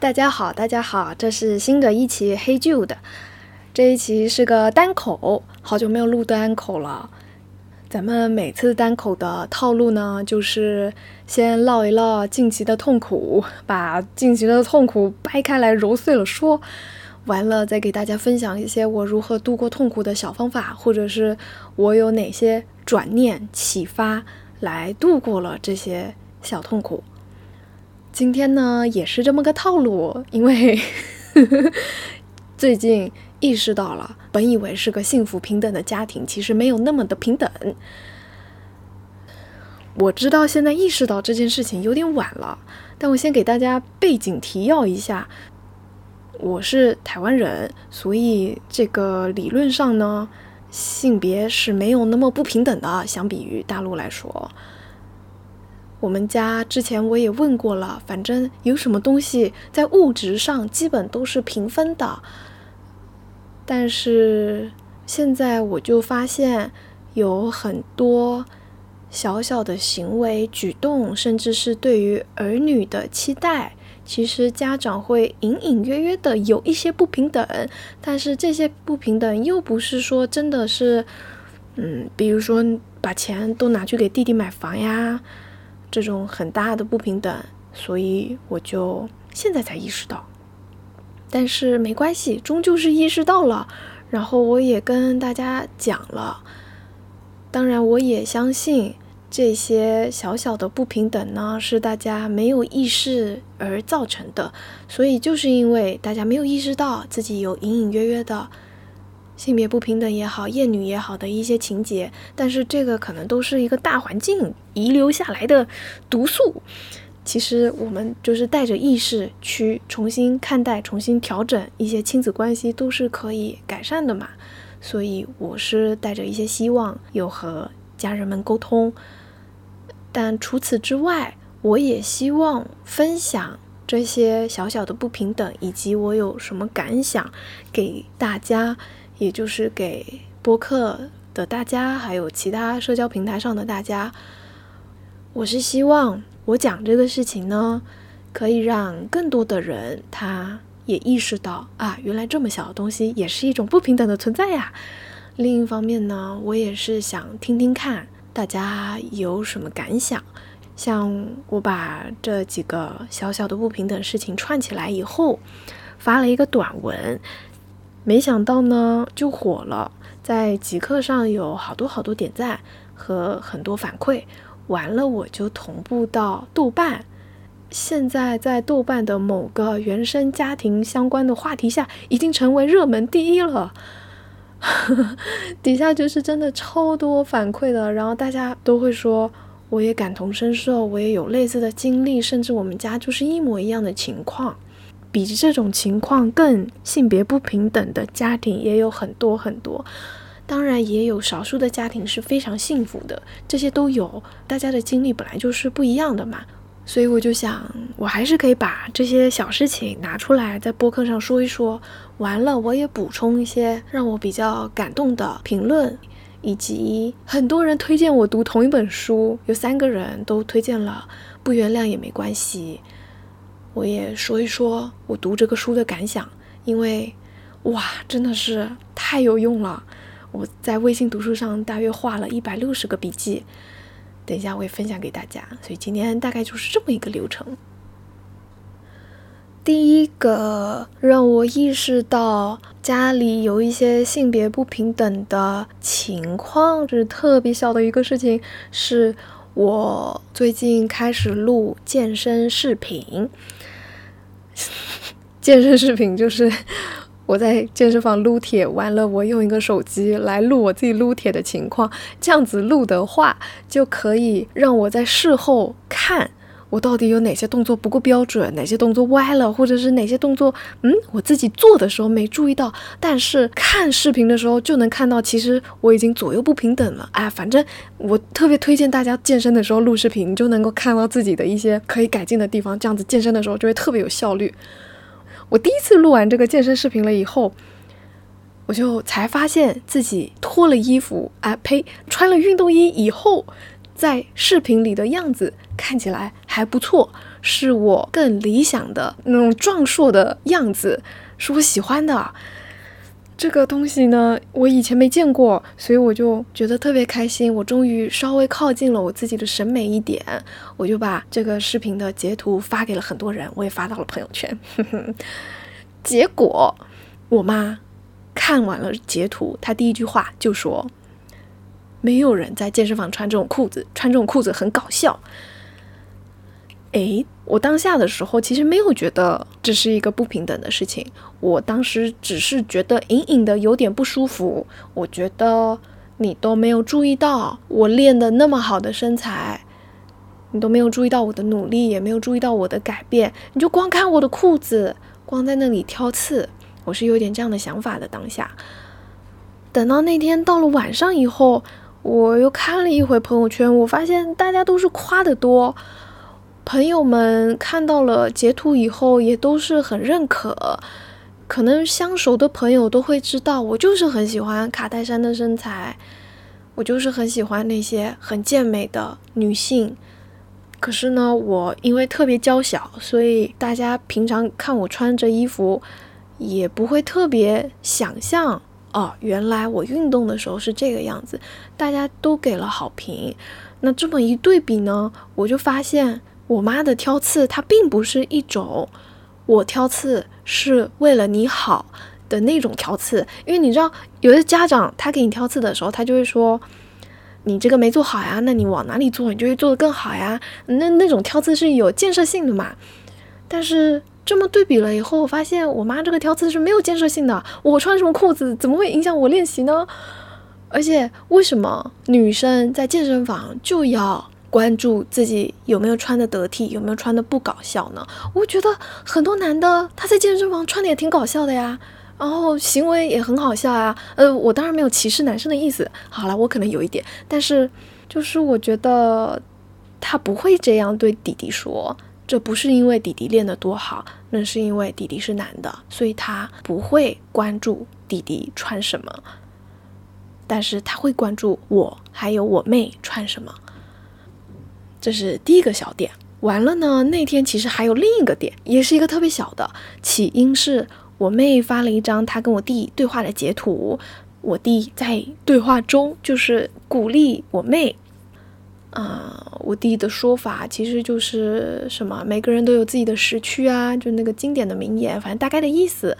大家好，大家好，这是新的一期黑旧的，这一期是个单口，好久没有录单口了。咱们每次单口的套路呢，就是先唠一唠近期的痛苦，把近期的痛苦掰开来揉碎了说，完了再给大家分享一些我如何度过痛苦的小方法，或者是我有哪些转念启发来度过了这些小痛苦。今天呢也是这么个套路，因为 最近意识到了，本以为是个幸福平等的家庭，其实没有那么的平等。我知道现在意识到这件事情有点晚了，但我先给大家背景提要一下，我是台湾人，所以这个理论上呢，性别是没有那么不平等的，相比于大陆来说。我们家之前我也问过了，反正有什么东西在物质上基本都是平分的。但是现在我就发现有很多小小的行为举动，甚至是对于儿女的期待，其实家长会隐隐约约的有一些不平等。但是这些不平等又不是说真的是，嗯，比如说把钱都拿去给弟弟买房呀。这种很大的不平等，所以我就现在才意识到，但是没关系，终究是意识到了。然后我也跟大家讲了，当然我也相信这些小小的不平等呢是大家没有意识而造成的，所以就是因为大家没有意识到自己有隐隐约约的。性别不平等也好，厌女也好的一些情节，但是这个可能都是一个大环境遗留下来的毒素。其实我们就是带着意识去重新看待、重新调整一些亲子关系，都是可以改善的嘛。所以我是带着一些希望，有和家人们沟通。但除此之外，我也希望分享这些小小的不平等，以及我有什么感想给大家。也就是给播客的大家，还有其他社交平台上的大家，我是希望我讲这个事情呢，可以让更多的人他也意识到啊，原来这么小的东西也是一种不平等的存在呀。另一方面呢，我也是想听听看大家有什么感想。像我把这几个小小的不平等事情串起来以后，发了一个短文。没想到呢，就火了，在极客上有好多好多点赞和很多反馈。完了，我就同步到豆瓣，现在在豆瓣的某个原生家庭相关的话题下，已经成为热门第一了。底下就是真的超多反馈的，然后大家都会说，我也感同身受，我也有类似的经历，甚至我们家就是一模一样的情况。比这种情况更性别不平等的家庭也有很多很多，当然也有少数的家庭是非常幸福的，这些都有。大家的经历本来就是不一样的嘛，所以我就想，我还是可以把这些小事情拿出来在播客上说一说。完了，我也补充一些让我比较感动的评论，以及很多人推荐我读同一本书，有三个人都推荐了，不原谅也没关系。我也说一说我读这个书的感想，因为哇，真的是太有用了！我在微信读书上大约画了一百六十个笔记，等一下我也分享给大家。所以今天大概就是这么一个流程。第一个让我意识到家里有一些性别不平等的情况，就是特别小的一个事情，是我最近开始录健身视频。健身视频就是我在健身房撸铁，完了我用一个手机来录我自己撸铁的情况，这样子录的话，就可以让我在事后看我到底有哪些动作不够标准，哪些动作歪了，或者是哪些动作，嗯，我自己做的时候没注意到，但是看视频的时候就能看到，其实我已经左右不平等了。哎，反正我特别推荐大家健身的时候录视频，就能够看到自己的一些可以改进的地方，这样子健身的时候就会特别有效率。我第一次录完这个健身视频了以后，我就才发现自己脱了衣服啊，呸，穿了运动衣以后，在视频里的样子看起来还不错。是我更理想的那种壮硕的样子，是我喜欢的。这个东西呢，我以前没见过，所以我就觉得特别开心。我终于稍微靠近了我自己的审美一点，我就把这个视频的截图发给了很多人，我也发到了朋友圈。结果我妈看完了截图，她第一句话就说：“没有人在健身房穿这种裤子，穿这种裤子很搞笑。”诶，我当下的时候其实没有觉得这是一个不平等的事情，我当时只是觉得隐隐的有点不舒服。我觉得你都没有注意到我练的那么好的身材，你都没有注意到我的努力，也没有注意到我的改变，你就光看我的裤子，光在那里挑刺。我是有点这样的想法的。当下，等到那天到了晚上以后，我又看了一回朋友圈，我发现大家都是夸的多。朋友们看到了截图以后，也都是很认可。可能相熟的朋友都会知道，我就是很喜欢卡戴珊的身材，我就是很喜欢那些很健美的女性。可是呢，我因为特别娇小，所以大家平常看我穿着衣服，也不会特别想象哦，原来我运动的时候是这个样子。大家都给了好评。那这么一对比呢，我就发现。我妈的挑刺，它并不是一种我挑刺是为了你好的那种挑刺，因为你知道，有的家长他给你挑刺的时候，他就会说你这个没做好呀，那你往哪里做，你就会做得更好呀。那那种挑刺是有建设性的嘛？但是这么对比了以后，我发现我妈这个挑刺是没有建设性的。我穿什么裤子怎么会影响我练习呢？而且为什么女生在健身房就要？关注自己有没有穿的得体，有没有穿的不搞笑呢？我觉得很多男的他在健身房穿的也挺搞笑的呀，然后行为也很好笑呀。呃，我当然没有歧视男生的意思。好了，我可能有一点，但是就是我觉得他不会这样对弟弟说，这不是因为弟弟练得多好，那是因为弟弟是男的，所以他不会关注弟弟穿什么，但是他会关注我还有我妹穿什么。这是第一个小点，完了呢。那天其实还有另一个点，也是一个特别小的。起因是我妹发了一张她跟我弟对话的截图，我弟在对话中 就是鼓励我妹。啊，我弟的说法其实就是什么，每个人都有自己的时区啊，就那个经典的名言，反正大概的意思。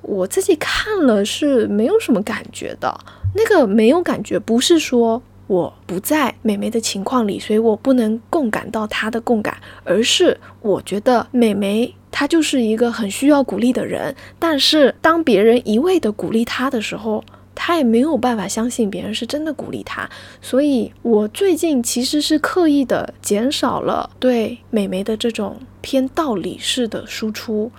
我自己看了是没有什么感觉的，那个没有感觉，不是说。我不在美眉的情况里，所以我不能共感到她的共感，而是我觉得美眉她就是一个很需要鼓励的人，但是当别人一味的鼓励她的时候，她也没有办法相信别人是真的鼓励她，所以我最近其实是刻意的减少了对美眉的这种偏道理式的输出。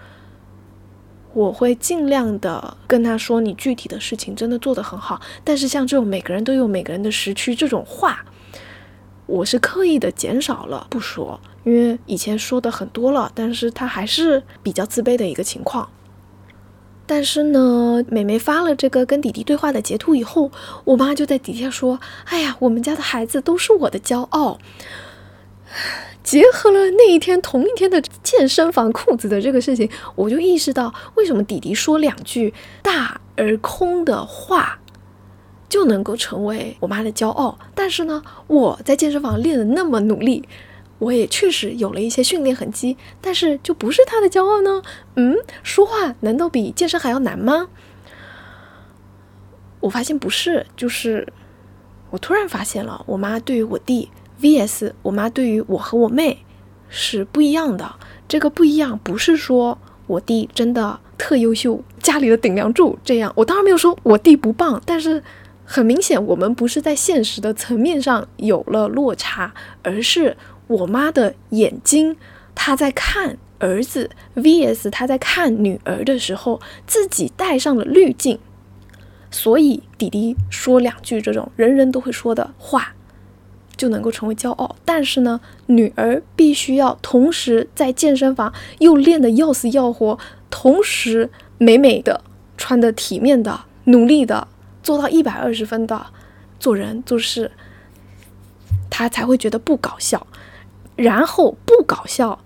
我会尽量的跟他说，你具体的事情真的做得很好。但是像这种每个人都有每个人的时区这种话，我是刻意的减少了不说，因为以前说的很多了，但是他还是比较自卑的一个情况。但是呢，美美发了这个跟弟弟对话的截图以后，我妈就在底下说：“哎呀，我们家的孩子都是我的骄傲。”结合了那一天同一天的健身房裤子的这个事情，我就意识到为什么弟弟说两句大而空的话就能够成为我妈的骄傲。但是呢，我在健身房练的那么努力，我也确实有了一些训练痕迹，但是就不是他的骄傲呢？嗯，说话难道比健身还要难吗？我发现不是，就是我突然发现了，我妈对于我弟。V.S. 我妈对于我和我妹是不一样的。这个不一样，不是说我弟真的特优秀，家里的顶梁柱这样。我当然没有说我弟不棒，但是很明显，我们不是在现实的层面上有了落差，而是我妈的眼睛，她在看儿子，V.S. 她在看女儿的时候，自己带上了滤镜，所以弟弟说两句这种人人都会说的话。就能够成为骄傲，但是呢，女儿必须要同时在健身房又练得要死要活，同时美美的、穿的体面的、努力的做到一百二十分的做人做事，她才会觉得不搞笑。然后不搞笑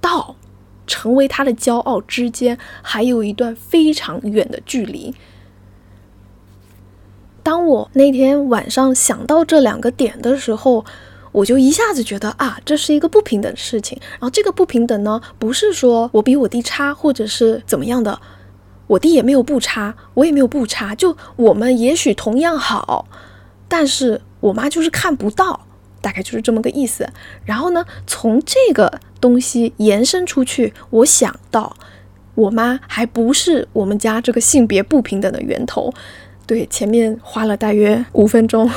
到成为他的骄傲之间还有一段非常远的距离。当我那天晚上想到这两个点的时候，我就一下子觉得啊，这是一个不平等的事情。然后这个不平等呢，不是说我比我弟差，或者是怎么样的，我弟也没有不差，我也没有不差，就我们也许同样好，但是我妈就是看不到，大概就是这么个意思。然后呢，从这个东西延伸出去，我想到我妈还不是我们家这个性别不平等的源头。对，前面花了大约五分钟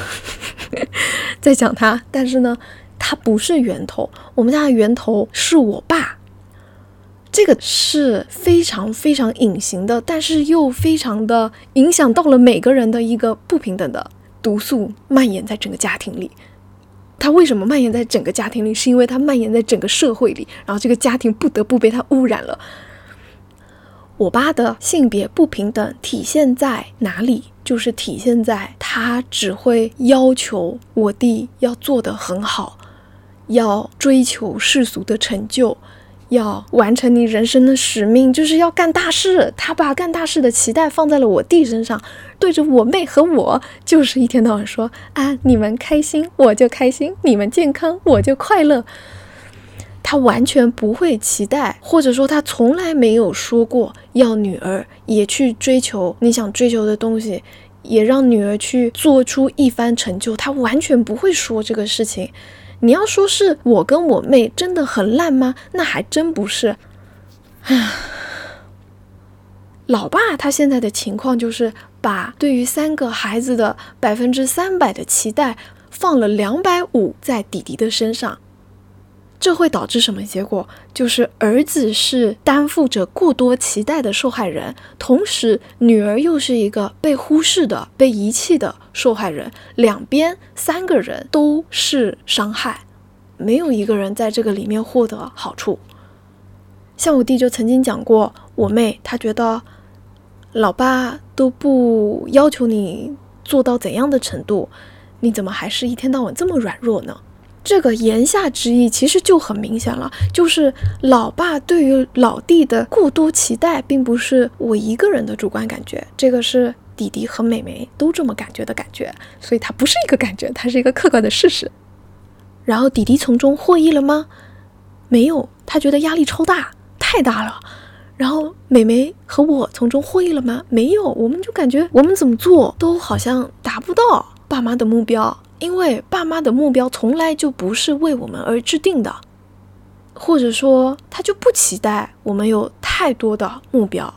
在讲他，但是呢，他不是源头。我们家的源头是我爸，这个是非常非常隐形的，但是又非常的影响到了每个人的一个不平等的毒素蔓延在整个家庭里。它为什么蔓延在整个家庭里？是因为它蔓延在整个社会里，然后这个家庭不得不被它污染了。我爸的性别不平等体现在哪里？就是体现在他只会要求我弟要做得很好，要追求世俗的成就，要完成你人生的使命，就是要干大事。他把干大事的期待放在了我弟身上，对着我妹和我，就是一天到晚说啊，你们开心我就开心，你们健康我就快乐。他完全不会期待，或者说他从来没有说过要女儿也去追求你想追求的东西，也让女儿去做出一番成就。他完全不会说这个事情。你要说是我跟我妹真的很烂吗？那还真不是。唉，老爸他现在的情况就是把对于三个孩子的百分之三百的期待放了两百五在弟弟的身上。这会导致什么结果？就是儿子是担负着过多期待的受害人，同时女儿又是一个被忽视的、被遗弃的受害人。两边三个人都是伤害，没有一个人在这个里面获得好处。像我弟就曾经讲过，我妹她觉得老爸都不要求你做到怎样的程度，你怎么还是一天到晚这么软弱呢？这个言下之意其实就很明显了，就是老爸对于老弟的过多期待，并不是我一个人的主观感觉，这个是弟弟和妹妹都这么感觉的感觉，所以它不是一个感觉，它是一个客观的事实。然后弟弟从中获益了吗？没有，他觉得压力超大，太大了。然后妹妹和我从中获益了吗？没有，我们就感觉我们怎么做都好像达不到爸妈的目标。因为爸妈的目标从来就不是为我们而制定的，或者说他就不期待我们有太多的目标。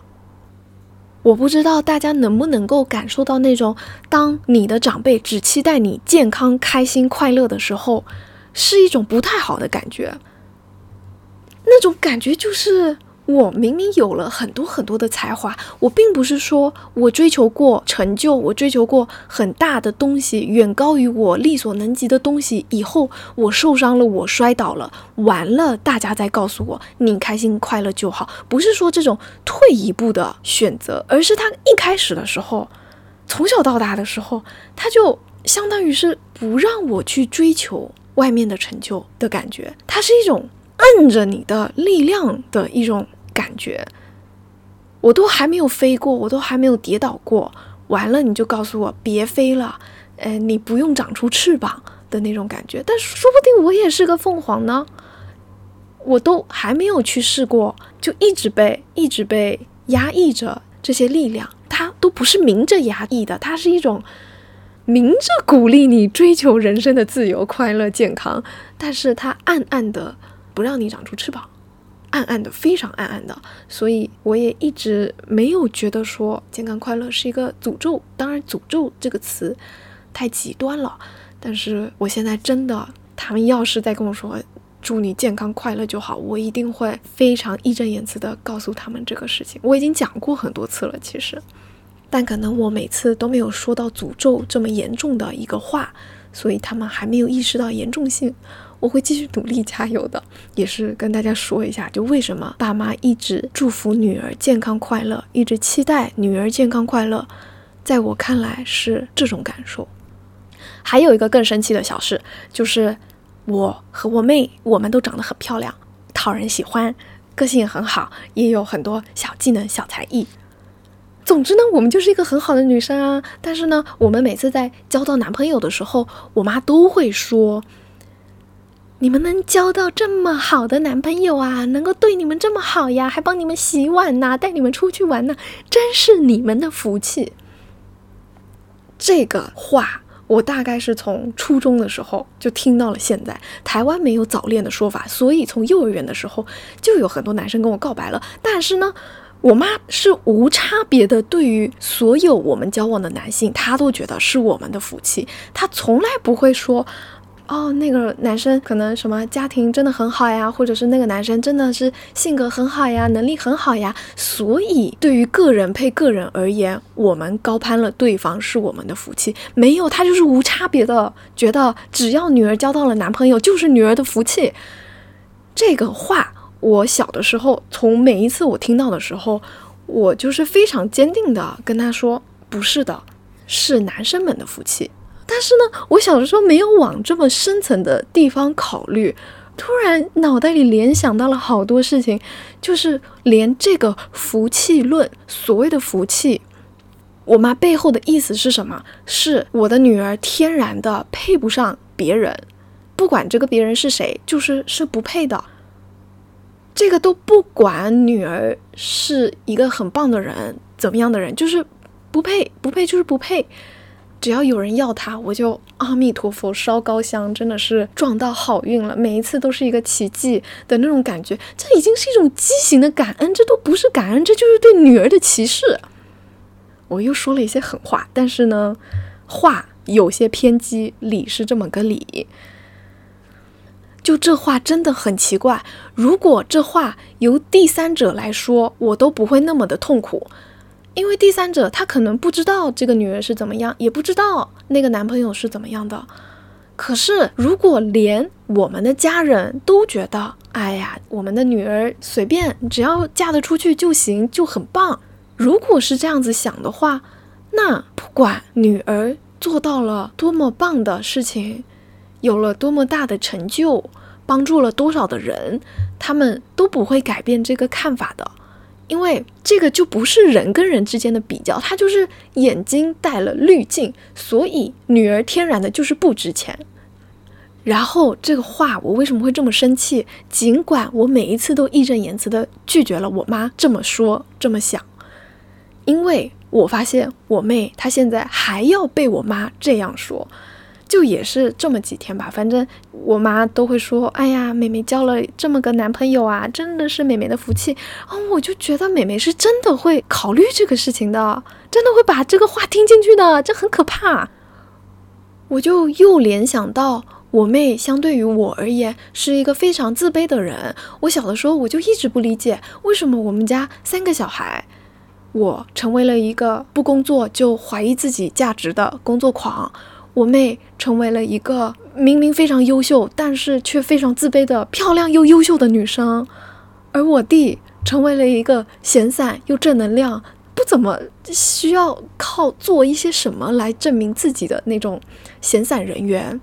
我不知道大家能不能够感受到那种，当你的长辈只期待你健康、开心、快乐的时候，是一种不太好的感觉。那种感觉就是。我明明有了很多很多的才华，我并不是说我追求过成就，我追求过很大的东西，远高于我力所能及的东西。以后我受伤了，我摔倒了，完了，大家再告诉我你开心快乐就好，不是说这种退一步的选择，而是他一开始的时候，从小到大的时候，他就相当于是不让我去追求外面的成就的感觉，它是一种摁着你的力量的一种。感觉，我都还没有飞过，我都还没有跌倒过，完了你就告诉我别飞了，呃，你不用长出翅膀的那种感觉。但说不定我也是个凤凰呢，我都还没有去试过，就一直被一直被压抑着这些力量，它都不是明着压抑的，它是一种明着鼓励你追求人生的自由、快乐、健康，但是它暗暗的不让你长出翅膀。暗暗的，非常暗暗的，所以我也一直没有觉得说健康快乐是一个诅咒。当然，诅咒这个词太极端了。但是我现在真的，他们要是再跟我说祝你健康快乐就好，我一定会非常义正言辞的告诉他们这个事情。我已经讲过很多次了，其实，但可能我每次都没有说到诅咒这么严重的一个话，所以他们还没有意识到严重性。我会继续努力加油的，也是跟大家说一下，就为什么爸妈一直祝福女儿健康快乐，一直期待女儿健康快乐，在我看来是这种感受。还有一个更生气的小事，就是我和我妹，我们都长得很漂亮，讨人喜欢，个性也很好，也有很多小技能、小才艺。总之呢，我们就是一个很好的女生啊。但是呢，我们每次在交到男朋友的时候，我妈都会说：“你们能交到这么好的男朋友啊，能够对你们这么好呀，还帮你们洗碗呐，带你们出去玩呢，真是你们的福气。”这个话，我大概是从初中的时候就听到了。现在台湾没有早恋的说法，所以从幼儿园的时候就有很多男生跟我告白了。但是呢。我妈是无差别的，对于所有我们交往的男性，她都觉得是我们的福气。她从来不会说，哦，那个男生可能什么家庭真的很好呀，或者是那个男生真的是性格很好呀，能力很好呀。所以对于个人配个人而言，我们高攀了对方是我们的福气。没有，他就是无差别的觉得，只要女儿交到了男朋友，就是女儿的福气。这个话。我小的时候，从每一次我听到的时候，我就是非常坚定的跟他说：“不是的，是男生们的福气。”但是呢，我小的时候没有往这么深层的地方考虑，突然脑袋里联想到了好多事情，就是连这个福气论，所谓的福气，我妈背后的意思是什么？是我的女儿天然的配不上别人，不管这个别人是谁，就是是不配的。这个都不管，女儿是一个很棒的人，怎么样的人，就是不配，不配就是不配。只要有人要她，我就阿弥陀佛烧高香，真的是撞到好运了。每一次都是一个奇迹的那种感觉，这已经是一种畸形的感恩，这都不是感恩，这就是对女儿的歧视。我又说了一些狠话，但是呢，话有些偏激，理是这么个理。就这话真的很奇怪。如果这话由第三者来说，我都不会那么的痛苦，因为第三者他可能不知道这个女人是怎么样，也不知道那个男朋友是怎么样的。可是如果连我们的家人都觉得，哎呀，我们的女儿随便只要嫁得出去就行，就很棒。如果是这样子想的话，那不管女儿做到了多么棒的事情，有了多么大的成就。帮助了多少的人，他们都不会改变这个看法的，因为这个就不是人跟人之间的比较，它就是眼睛带了滤镜，所以女儿天然的就是不值钱。然后这个话我为什么会这么生气？尽管我每一次都义正言辞的拒绝了我妈这么说这么想，因为我发现我妹她现在还要被我妈这样说。就也是这么几天吧，反正我妈都会说：“哎呀，妹妹交了这么个男朋友啊，真的是妹妹的福气啊！”我就觉得妹妹是真的会考虑这个事情的，真的会把这个话听进去的，这很可怕。我就又联想到我妹，相对于我而言是一个非常自卑的人。我小的时候我就一直不理解，为什么我们家三个小孩，我成为了一个不工作就怀疑自己价值的工作狂。我妹成为了一个明明非常优秀，但是却非常自卑的漂亮又优秀的女生，而我弟成为了一个闲散又正能量、不怎么需要靠做一些什么来证明自己的那种闲散人员。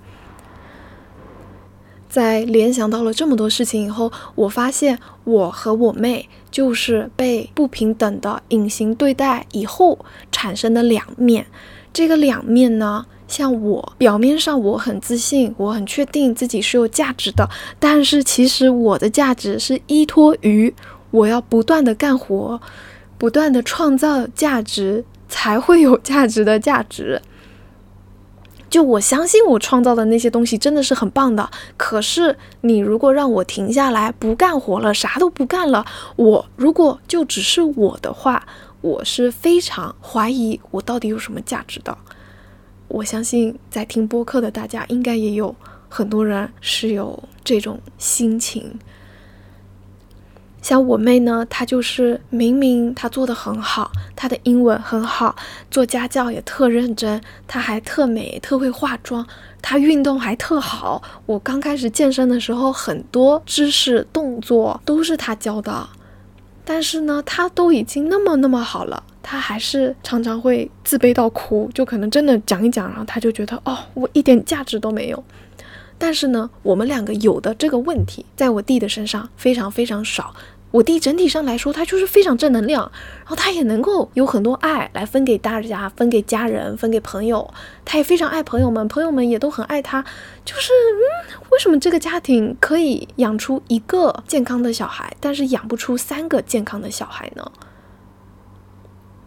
在联想到了这么多事情以后，我发现我和我妹就是被不平等的隐形对待以后产生的两面。这个两面呢？像我表面上我很自信，我很确定自己是有价值的，但是其实我的价值是依托于我要不断的干活，不断的创造价值，才会有价值的价值。就我相信我创造的那些东西真的是很棒的，可是你如果让我停下来不干活了，啥都不干了，我如果就只是我的话，我是非常怀疑我到底有什么价值的。我相信在听播客的大家应该也有很多人是有这种心情。像我妹呢，她就是明明她做的很好，她的英文很好，做家教也特认真，她还特美，特会化妆，她运动还特好。我刚开始健身的时候，很多知识动作都是她教的，但是呢，她都已经那么那么好了。他还是常常会自卑到哭，就可能真的讲一讲，然后他就觉得哦，我一点价值都没有。但是呢，我们两个有的这个问题，在我弟的身上非常非常少。我弟整体上来说，他就是非常正能量，然后他也能够有很多爱来分给大家，分给家人，分给朋友。他也非常爱朋友们，朋友们也都很爱他。就是，嗯，为什么这个家庭可以养出一个健康的小孩，但是养不出三个健康的小孩呢？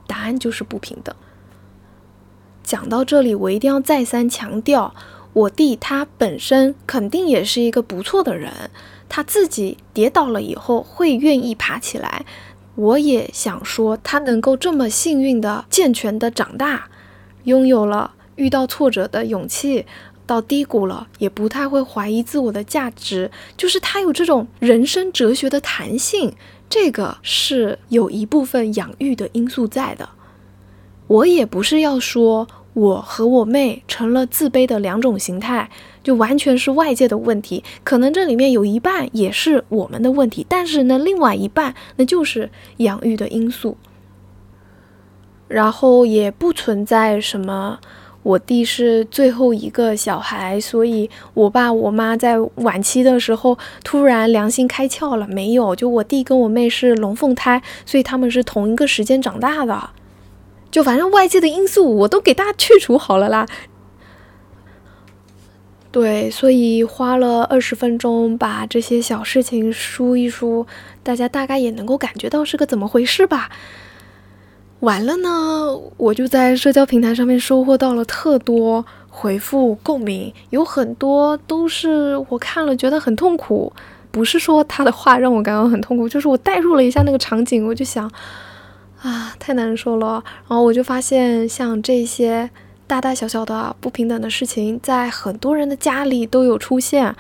答案就是不平等。讲到这里，我一定要再三强调，我弟他本身肯定也是一个不错的人。他自己跌倒了以后会愿意爬起来，我也想说，他能够这么幸运的健全的长大，拥有了遇到挫折的勇气，到低谷了也不太会怀疑自我的价值，就是他有这种人生哲学的弹性，这个是有一部分养育的因素在的。我也不是要说。我和我妹成了自卑的两种形态，就完全是外界的问题。可能这里面有一半也是我们的问题，但是呢，另外一半那就是养育的因素。然后也不存在什么，我弟是最后一个小孩，所以我爸我妈在晚期的时候突然良心开窍了。没有，就我弟跟我妹是龙凤胎，所以他们是同一个时间长大的。就反正外界的因素我都给大家去除好了啦。对，所以花了二十分钟把这些小事情梳一梳，大家大概也能够感觉到是个怎么回事吧。完了呢，我就在社交平台上面收获到了特多回复共鸣，有很多都是我看了觉得很痛苦，不是说他的话让我感到很痛苦，就是我代入了一下那个场景，我就想。啊，太难受了。然后我就发现，像这些大大小小的不平等的事情，在很多人的家里都有出现。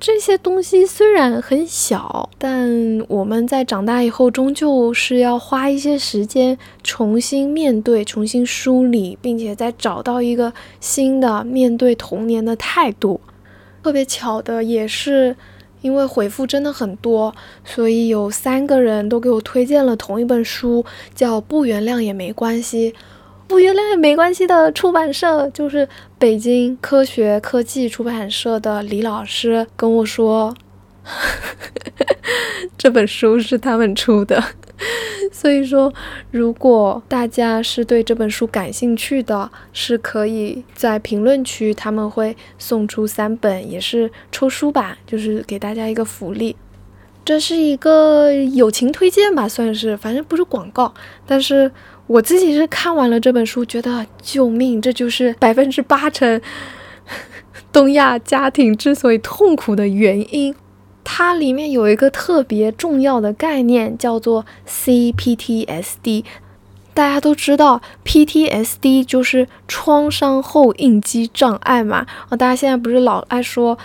这些东西虽然很小，但我们在长大以后，终究是要花一些时间重新面对、重新梳理，并且再找到一个新的面对童年的态度。特别巧的也是。因为回复真的很多，所以有三个人都给我推荐了同一本书，叫《不原谅也没关系》。不原谅也没关系的出版社就是北京科学科技出版社的李老师跟我说，这本书是他们出的。所以说，如果大家是对这本书感兴趣的，是可以在评论区，他们会送出三本，也是抽书吧，就是给大家一个福利。这是一个友情推荐吧，算是，反正不是广告。但是我自己是看完了这本书，觉得救命，这就是百分之八成 东亚家庭之所以痛苦的原因。它里面有一个特别重要的概念，叫做 CPTSD。大家都知道，PTSD 就是创伤后应激障碍嘛。啊，大家现在不是老爱说，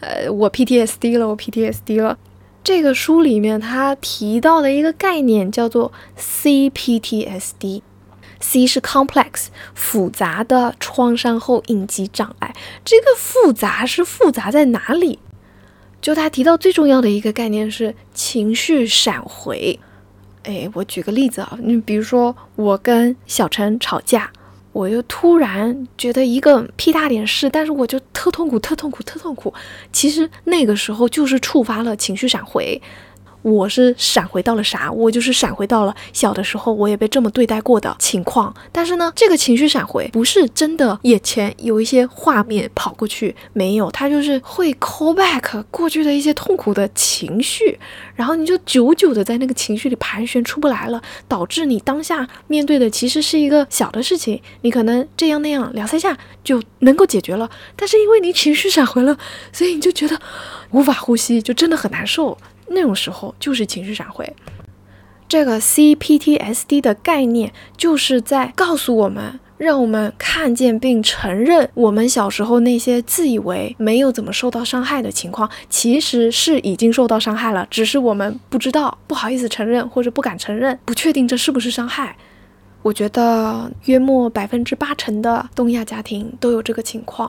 呃，我 PTSD 了，我 PTSD 了。这个书里面它提到的一个概念叫做 CPTSD。C 是 complex 复杂的创伤后应激障碍。这个复杂是复杂在哪里？就他提到最重要的一个概念是情绪闪回。哎，我举个例子啊，你比如说我跟小陈吵架，我又突然觉得一个屁大点事，但是我就特痛苦、特痛苦、特痛苦。其实那个时候就是触发了情绪闪回。我是闪回到了啥？我就是闪回到了小的时候，我也被这么对待过的情况。但是呢，这个情绪闪回不是真的眼前有一些画面跑过去，没有，它就是会 call back 过去的一些痛苦的情绪，然后你就久久的在那个情绪里盘旋出不来了，导致你当下面对的其实是一个小的事情，你可能这样那样两三下就能够解决了，但是因为你情绪闪回了，所以你就觉得无法呼吸，就真的很难受。那种时候就是情绪闪回，这个 CPTSD 的概念就是在告诉我们，让我们看见并承认我们小时候那些自以为没有怎么受到伤害的情况，其实是已经受到伤害了，只是我们不知道，不好意思承认或者不敢承认，不确定这是不是伤害。我觉得约莫百分之八成的东亚家庭都有这个情况。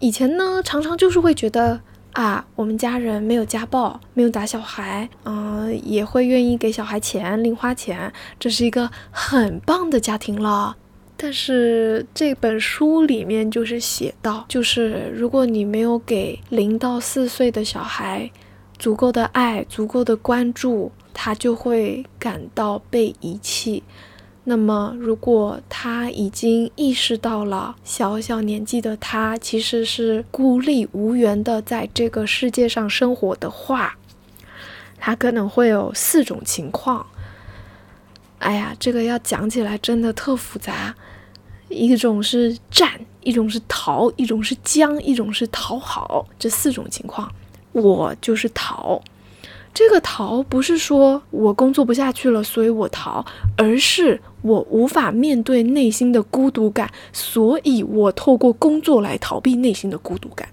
以前呢，常常就是会觉得。啊，我们家人没有家暴，没有打小孩，嗯，也会愿意给小孩钱，零花钱，这是一个很棒的家庭了。但是这本书里面就是写到，就是如果你没有给零到四岁的小孩足够的爱、足够的关注，他就会感到被遗弃。那么，如果他已经意识到了小小年纪的他其实是孤立无援的在这个世界上生活的话，他可能会有四种情况。哎呀，这个要讲起来真的特复杂。一种是战，一种是逃，一种是僵，一种是讨好。这四种情况，我就是逃。这个逃不是说我工作不下去了，所以我逃，而是我无法面对内心的孤独感，所以我透过工作来逃避内心的孤独感。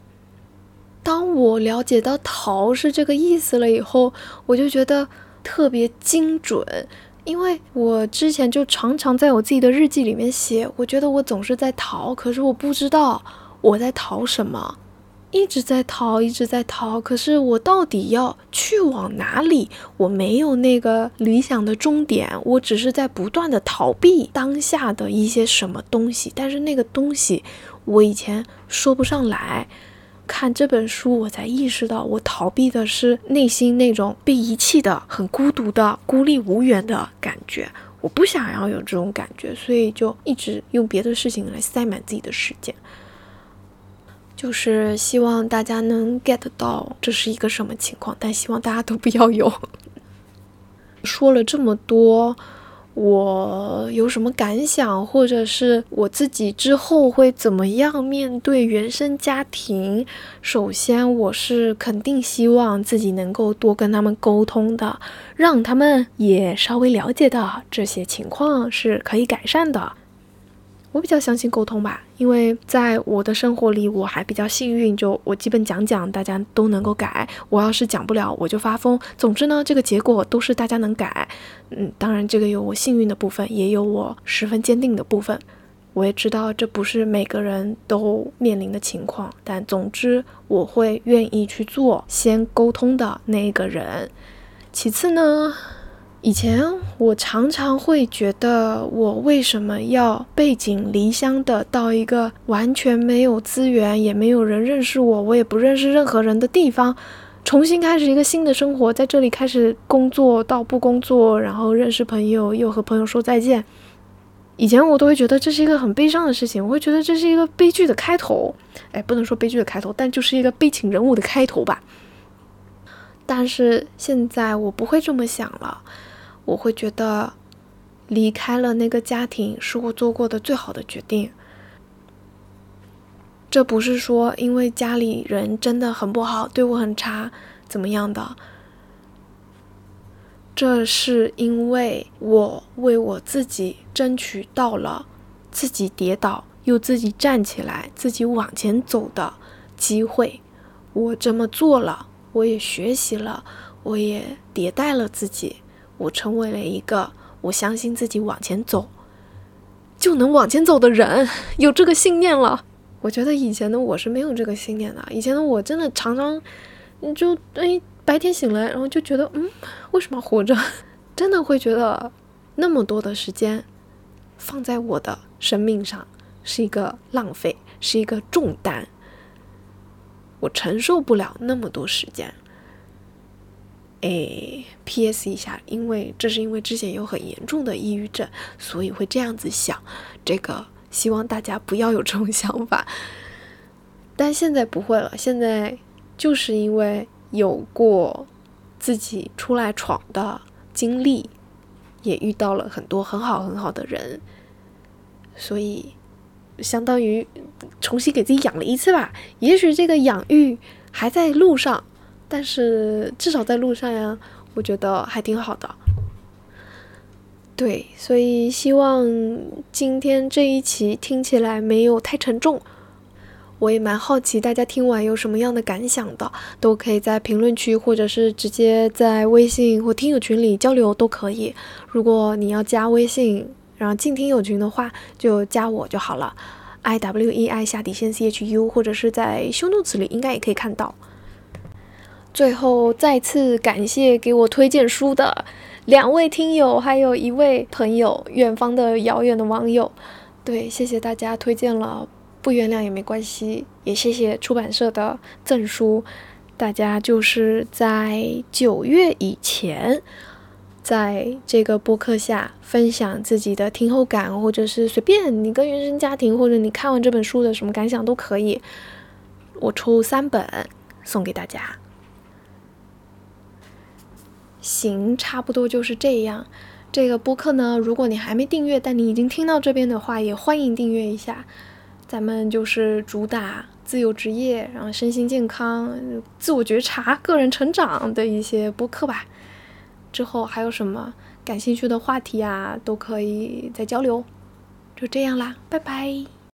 当我了解到逃是这个意思了以后，我就觉得特别精准。因为我之前就常常在我自己的日记里面写，我觉得我总是在逃，可是我不知道我在逃什么，一直在逃，一直在逃，可是我到底要去往哪里？我没有那个理想的终点，我只是在不断的逃避当下的一些什么东西，但是那个东西我以前说不上来。看这本书，我才意识到，我逃避的是内心那种被遗弃的、很孤独的、孤立无援的感觉。我不想要有这种感觉，所以就一直用别的事情来塞满自己的时间。就是希望大家能 get 到这是一个什么情况，但希望大家都不要有。说了这么多。我有什么感想，或者是我自己之后会怎么样面对原生家庭？首先，我是肯定希望自己能够多跟他们沟通的，让他们也稍微了解到这些情况是可以改善的。我比较相信沟通吧，因为在我的生活里，我还比较幸运，就我基本讲讲，大家都能够改。我要是讲不了，我就发疯。总之呢，这个结果都是大家能改。嗯，当然这个有我幸运的部分，也有我十分坚定的部分。我也知道这不是每个人都面临的情况，但总之我会愿意去做先沟通的那个人。其次呢？以前我常常会觉得，我为什么要背井离乡的到一个完全没有资源，也没有人认识我，我也不认识任何人的地方，重新开始一个新的生活，在这里开始工作到不工作，然后认识朋友，又和朋友说再见。以前我都会觉得这是一个很悲伤的事情，我会觉得这是一个悲剧的开头。哎，不能说悲剧的开头，但就是一个悲情人物的开头吧。但是现在我不会这么想了。我会觉得离开了那个家庭是我做过的最好的决定。这不是说因为家里人真的很不好，对我很差，怎么样的？这是因为我为我自己争取到了自己跌倒又自己站起来、自己往前走的机会。我这么做了，我也学习了，我也迭代了自己。我成为了一个我相信自己往前走就能往前走的人，有这个信念了。我觉得以前的我是没有这个信念的，以前的我真的常常你就哎白天醒来，然后就觉得嗯为什么活着？真的会觉得那么多的时间放在我的生命上是一个浪费，是一个重担，我承受不了那么多时间。哎，P.S. 一下，因为这是因为之前有很严重的抑郁症，所以会这样子想。这个希望大家不要有这种想法。但现在不会了，现在就是因为有过自己出来闯的经历，也遇到了很多很好很好的人，所以相当于重新给自己养了一次吧。也许这个养育还在路上。但是至少在路上呀，我觉得还挺好的。对，所以希望今天这一期听起来没有太沉重。我也蛮好奇大家听完有什么样的感想的，都可以在评论区或者是直接在微信或听友群里交流都可以。如果你要加微信，然后进听友群的话，就加我就好了，i w e i 下底线 c h u，或者是在修路子里应该也可以看到。最后再次感谢给我推荐书的两位听友，还有一位朋友，远方的遥远的网友。对，谢谢大家推荐了，不原谅也没关系，也谢谢出版社的赠书。大家就是在九月以前，在这个播客下分享自己的听后感，或者是随便你跟原生家庭，或者你看完这本书的什么感想都可以。我抽三本送给大家。行，差不多就是这样。这个播客呢，如果你还没订阅，但你已经听到这边的话，也欢迎订阅一下。咱们就是主打自由职业，然后身心健康、自我觉察、个人成长的一些播客吧。之后还有什么感兴趣的话题啊，都可以再交流。就这样啦，拜拜。